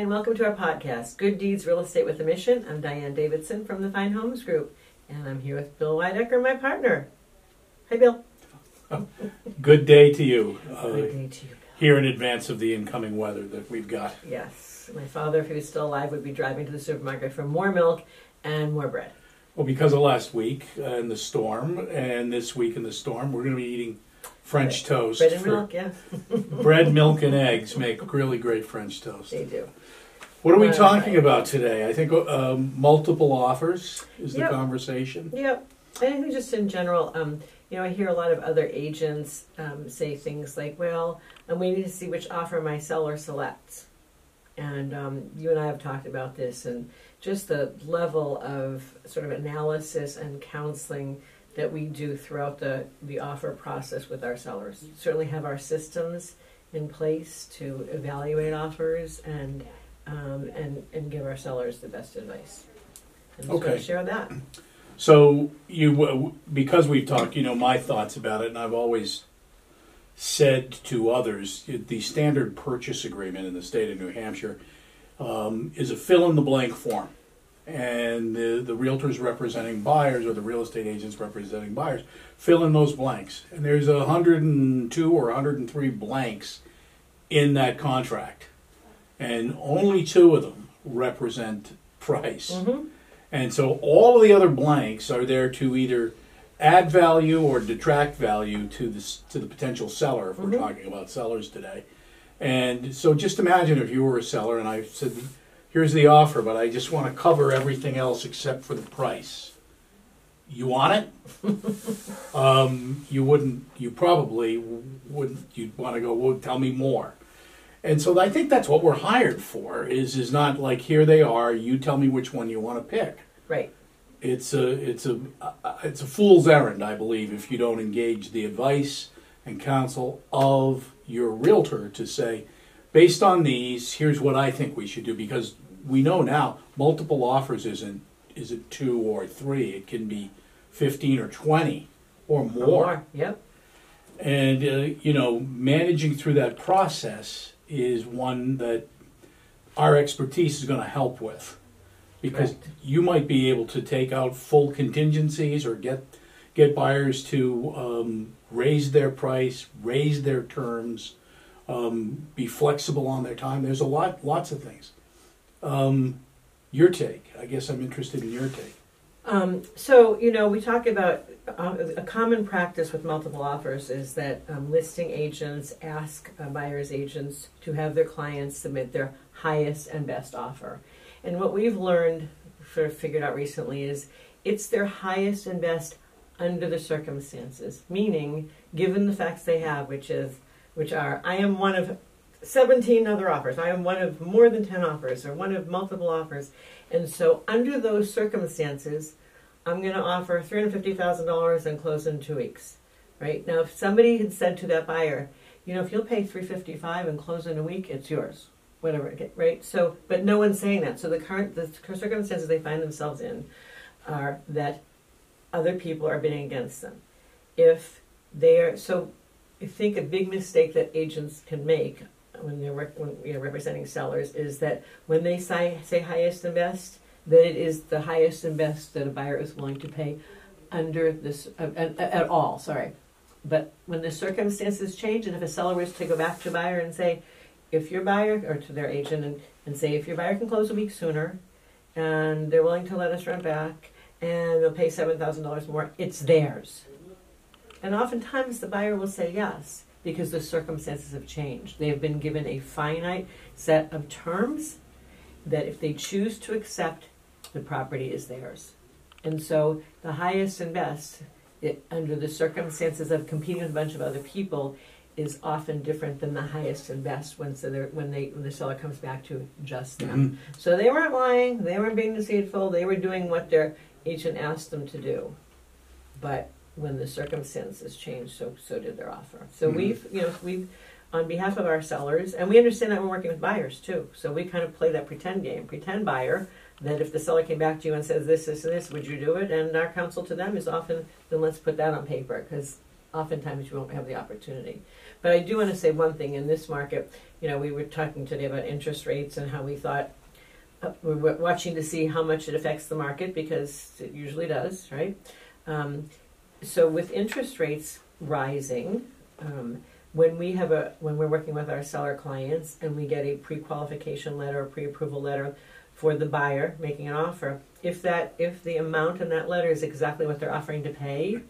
and welcome to our podcast, Good Deeds Real Estate with a Mission. I'm Diane Davidson from the Fine Homes Group, and I'm here with Bill Weidecker, my partner. Hi, Bill. Good day to you. Uh, Good day to you, Bill. here in advance of the incoming weather that we've got. Yes, my father, if he was still alive, would be driving to the supermarket for more milk and more bread. Well, because of last week uh, and the storm, and this week in the storm, we're going to be eating French toast. Bread and for- milk, yeah, bread, milk, and eggs make really great French toast. they do. What are we Right. talking about today? I think um, multiple offers is the Yep. conversation. Yep. I think just in general, um, you know, I hear a lot of other agents um, say things like, well, I'm waiting to see which offer my seller selects. And um, you and I have talked about this and just the level of sort of analysis and counseling that we do throughout the, the offer process with our sellers. Certainly have our systems in place to evaluate offers and, um, and, and give our sellers the best advice. And just Okay. want to share that. So you, because we've talked, you know, my thoughts about it, and I've always said to others, the standard purchase agreement in the state of New Hampshire um, is a fill in the blank form, and the the realtors representing buyers or the real estate agents representing buyers fill in those blanks, and there's a hundred and two or hundred and three blanks in that contract, and only two of them represent price. Mm-hmm. And so all of the other blanks are there to either add value or detract value to the to the potential seller if we're Mhm. talking about sellers today. And so just imagine if you were a seller and I said, "Here's the offer, but I just want to cover everything else except for the price." You want it? um, you wouldn't. You probably wouldn't. You'd want to go. Well, tell me more. And so I think that's what we're hired for. Is is not like here they are. You tell me which one you want to pick. Right. It's a it's a uh, it's a fool's errand, I believe, if you don't engage the advice and counsel of your realtor to say, based on these, here's what I think we should do. Because we know now multiple offers isn't isn't two or three. It can be fifteen or twenty or Or more. Yep. And uh, you know, managing through that process is one that our expertise is going to help with, because Correct. you might be able to take out full contingencies or get get buyers to um, raise their price, raise their terms, um, be flexible on their time. There's a lot, lots of things. Um, your take. I guess I'm interested in your take. Um, so, you know, we talk about uh, a common practice with multiple offers is that um, listing agents ask uh, buyer's agents to have their clients submit their highest and best offer. And what we've learned, sort of figured out recently, is it's their highest and best under the circumstances, meaning given the facts they have, which is which are I am one of 17 other offers. I am one of more than 10 offers or one of multiple offers. And so, under those circumstances, I'm going to offer $350,000 and close in two weeks. Right now, if somebody had said to that buyer, you know, if you'll pay 355 and close in a week, it's yours. Whatever, right? So, but no one's saying that. So the current the circumstances they find themselves in are that other people are bidding against them. If they are so, I think a big mistake that agents can make when they're rep- when, you know, representing sellers is that when they say say highest and best, that it is the highest and best that a buyer is willing to pay under this uh, at, at all. Sorry, but when the circumstances change, and if a seller was to go back to buyer and say, if your buyer or to their agent and, and say if your buyer can close a week sooner, and they're willing to let us rent back, and they'll pay seven thousand dollars more, it's theirs. And oftentimes the buyer will say yes because the circumstances have changed. They have been given a finite set of terms that if they choose to accept, the property is theirs. And so the highest and best, it, under the circumstances of competing with a bunch of other people, is often different than the highest and best when so when they when the seller comes back to just them. Mm-hmm. So they weren't lying, they weren't being deceitful, they were doing what their agent asked them to do. But when the circumstances changed, so so did their offer. So Mhm. we've you know we've on behalf of our sellers, and we understand that we're working with buyers too. So we kind of play that pretend game, pretend buyer. That if the seller came back to you and says this, this, and this, would you do it? And our counsel to them is often, then let's put that on paper because oftentimes you won't have the opportunity. But I do want to say one thing in this market. You know, we were talking today about interest rates and how we thought uh, we're wa- watching to see how much it affects the market because it usually does, right? Um, so with interest rates rising, um, when we have a when we're working with our seller clients and we get a pre-qualification letter or pre-approval letter for the buyer making an offer, if that if the amount in that letter is exactly what they're offering to pay,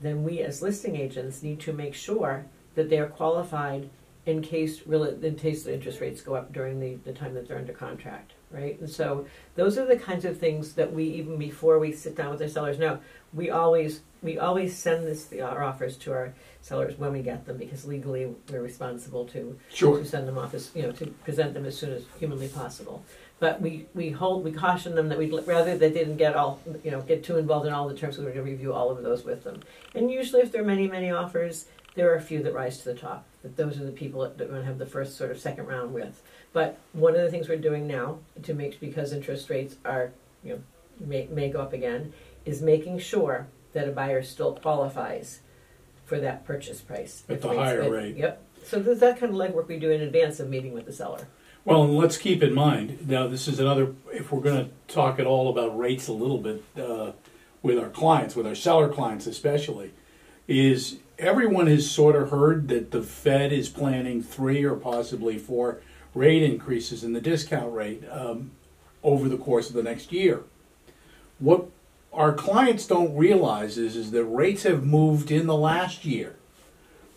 then we as listing agents need to make sure that they are qualified in case really in case the interest rates go up during the, the time that they're under contract, right? And so those are the kinds of things that we even before we sit down with our sellers know, we always we always send this our offers to our sellers when we get them because legally we're responsible to Sure. to send them off as you know to present them as soon as humanly possible. But we, we hold we caution them that we'd rather they didn't get all you know get too involved in all the terms. We're going to review all of those with them. And usually, if there are many many offers, there are a few that rise to the top. That those are the people that we're going to have the first sort of second round with. But one of the things we're doing now to make because interest rates are you know may, may go up again is making sure that a buyer still qualifies for that purchase price At the rates- higher rate. Yep. So there's that kind of legwork we do in advance of meeting with the seller. Well, and let's keep in mind now. This is another. If we're going to talk at all about rates a little bit uh, with our clients, with our seller clients especially, is everyone has sort of heard that the Fed is planning three or possibly four rate increases in the discount rate um, over the course of the next year. What our clients don't realize is, is that rates have moved in the last year.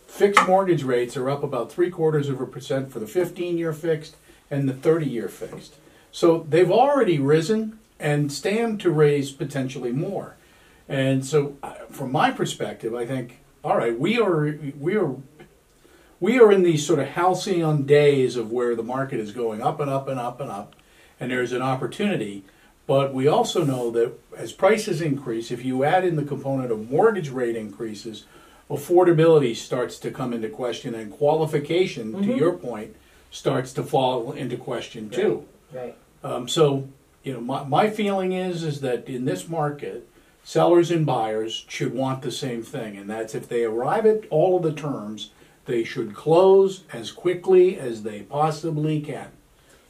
Fixed mortgage rates are up about three quarters of a percent for the 15 year fixed and the 30 year fixed. So they've already risen and stand to raise potentially more. And so, uh, from my perspective, I think, all right, we are we are we are in these sort of halcyon days of where the market is going up and up and up and up, and there's an opportunity. But we also know that as prices increase, if you add in the component of mortgage rate increases, affordability starts to come into question, and qualification, to Mhm. your point, starts to fall into question too. Right. Um, so, you know, my, my feeling is is that in this market, sellers and buyers should want the same thing, and that's if they arrive at all of the terms, they should close as quickly as they possibly can,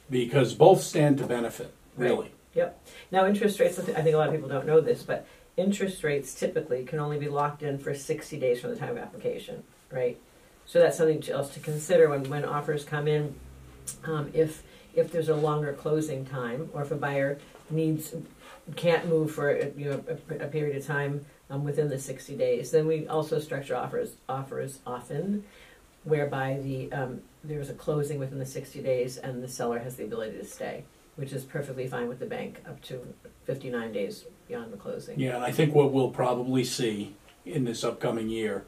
because both stand to benefit. Really, Yep. Now, interest rates, I think a lot of people don't know this, but interest rates typically can only be locked in for 60 days from the time of application, right? So that's something else to consider when, when offers come in. Um, if, if there's a longer closing time, or if a buyer needs, can't move for a, you know, a, a period of time um, within the 60 days, then we also structure offers, offers often whereby the, um, there's a closing within the 60 days and the seller has the ability to stay which is perfectly fine with the bank up to 59 days beyond the closing. yeah. And I think what we'll probably see in this upcoming year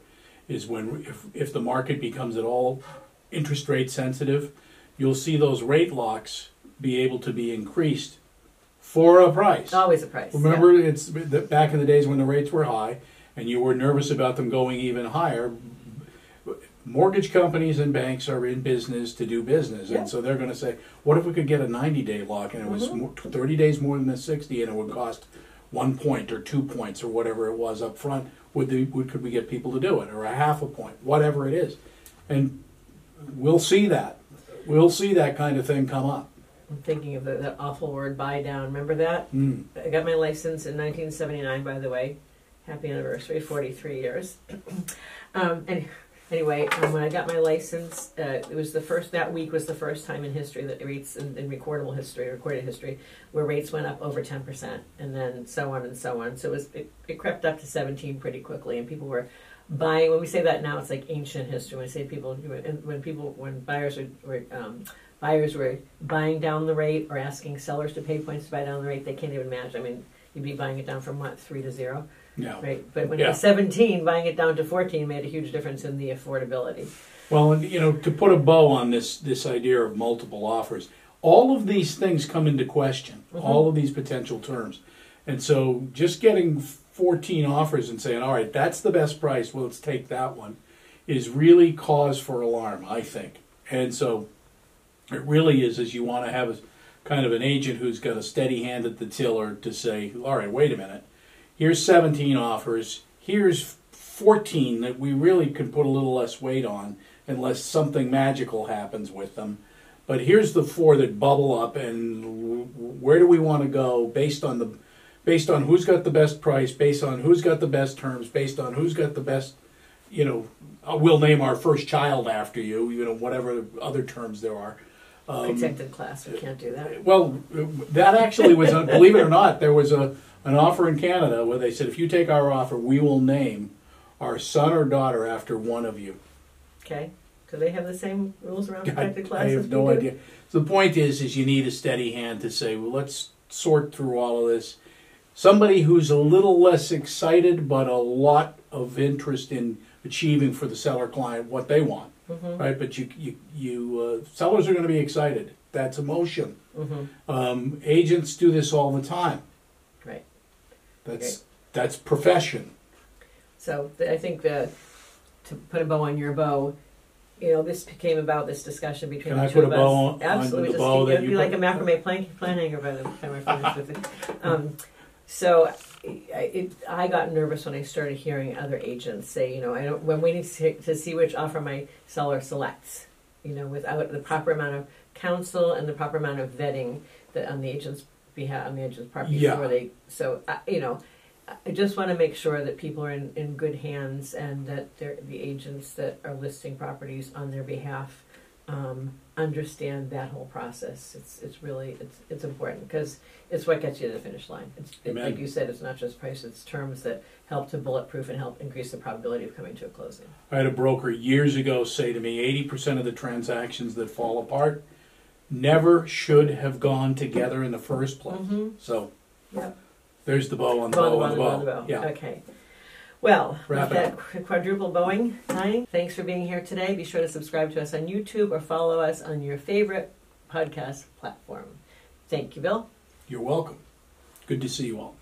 is when if if the market becomes at all interest rate sensitive, you'll see those rate locks be able to be increased for a price. Always a price. Remember, it's the, back in the days when the rates were high, and you were nervous about them going even higher. Mortgage companies and banks are in business to do business, Yeah. and so they're going to say, "What if we could get a ninety-day lock, and it was Mhm. more, thirty days more than the sixty, and it would cost one point or two points or whatever it was up front? Would the would could we get people to do it, or a half a point, whatever it is?" And we'll see that. We'll see that kind of thing come up. I'm thinking of the, that awful word buy down. Remember that? Mm. I got my license in 1979, by the way. Happy anniversary, 43 years. um, and anyway, um, when I got my license, uh, it was the first, that week was the first time in history that rates, in, in recordable history, recorded history, where rates went up over 10%, and then so on and so on. So it, was, it, it crept up to 17 pretty quickly, and people were buying. When we say that now, it's like ancient history. When I say people, when people, when buyers were, were um, buyers were buying down the rate or asking sellers to pay points to buy down the rate, they can't even imagine. I mean, you'd be buying it down from what three to zero, Yeah. right? But when it Yeah. was seventeen, buying it down to fourteen made a huge difference in the affordability. Well, and you know, to put a bow on this this idea of multiple offers, all of these things come into question. Mhm. All of these potential terms, and so just getting 14 offers and saying, "All right, that's the best price. Well, let's take that one," is really cause for alarm, I think. And so, it really is. Is you want to have a kind of an agent who's got a steady hand at the tiller to say, "All right, wait a minute. Here's 17 offers. Here's 14 that we really can put a little less weight on unless something magical happens with them. But here's the four that bubble up, and where do we want to go based on the based on who's got the best price, based on who's got the best terms, based on who's got the best, you know, uh, we'll name our first child after you, you know, whatever other terms there are. Um, Protected class, we can't do that. well, that actually was, believe it or not, there was a an offer in Canada where they said if you take our offer, we will name our son or daughter after one of you. Okay? Do they have the same rules around I, protected I classes? have no idea. So the point is, is you need a steady hand to say, well, let's sort through all of this. Somebody who's a little less excited, but a lot of interest in achieving for the seller client what they want, Mhm, right? But you, you, you uh, sellers are going to be excited. That's emotion. mhm. Um, agents do this all the time. That's that's profession. So th- I think that to put a bow on your bow, you know, this came about this discussion between Can the I two put a of bow us. on- on Absolutely, the just bow that it'd you be like a put? macrame plan, plan hanger by the time we're finished with it. Um, so I, it, I got nervous when I started hearing other agents say, you know, I don't when to see, to see which offer my seller selects, you know, without the proper amount of counsel and the proper amount of vetting that on the agent's behalf on the agent's part Yeah. before they. So uh, you know. I just want to make sure that people are in, in good hands and that they're, the agents that are listing properties on their behalf um, understand that whole process. It's it's really it's it's important because it's what gets you to the finish line. It's it, Amen. like you said, it's not just price; it's terms that help to bulletproof and help increase the probability of coming to a closing. I had a broker years ago say to me, eighty percent of the transactions that fall apart never should have gone together in the first place. Mm-hmm. So Yep. there's the bow on the Bow, on the bow. Yeah. Okay. Well, Wrap with it that qu- quadruple bowing tying, thanks for being here today. Be sure to subscribe to us on YouTube or follow us on your favorite podcast platform. Thank you, Bill. You're welcome. Good to see you all.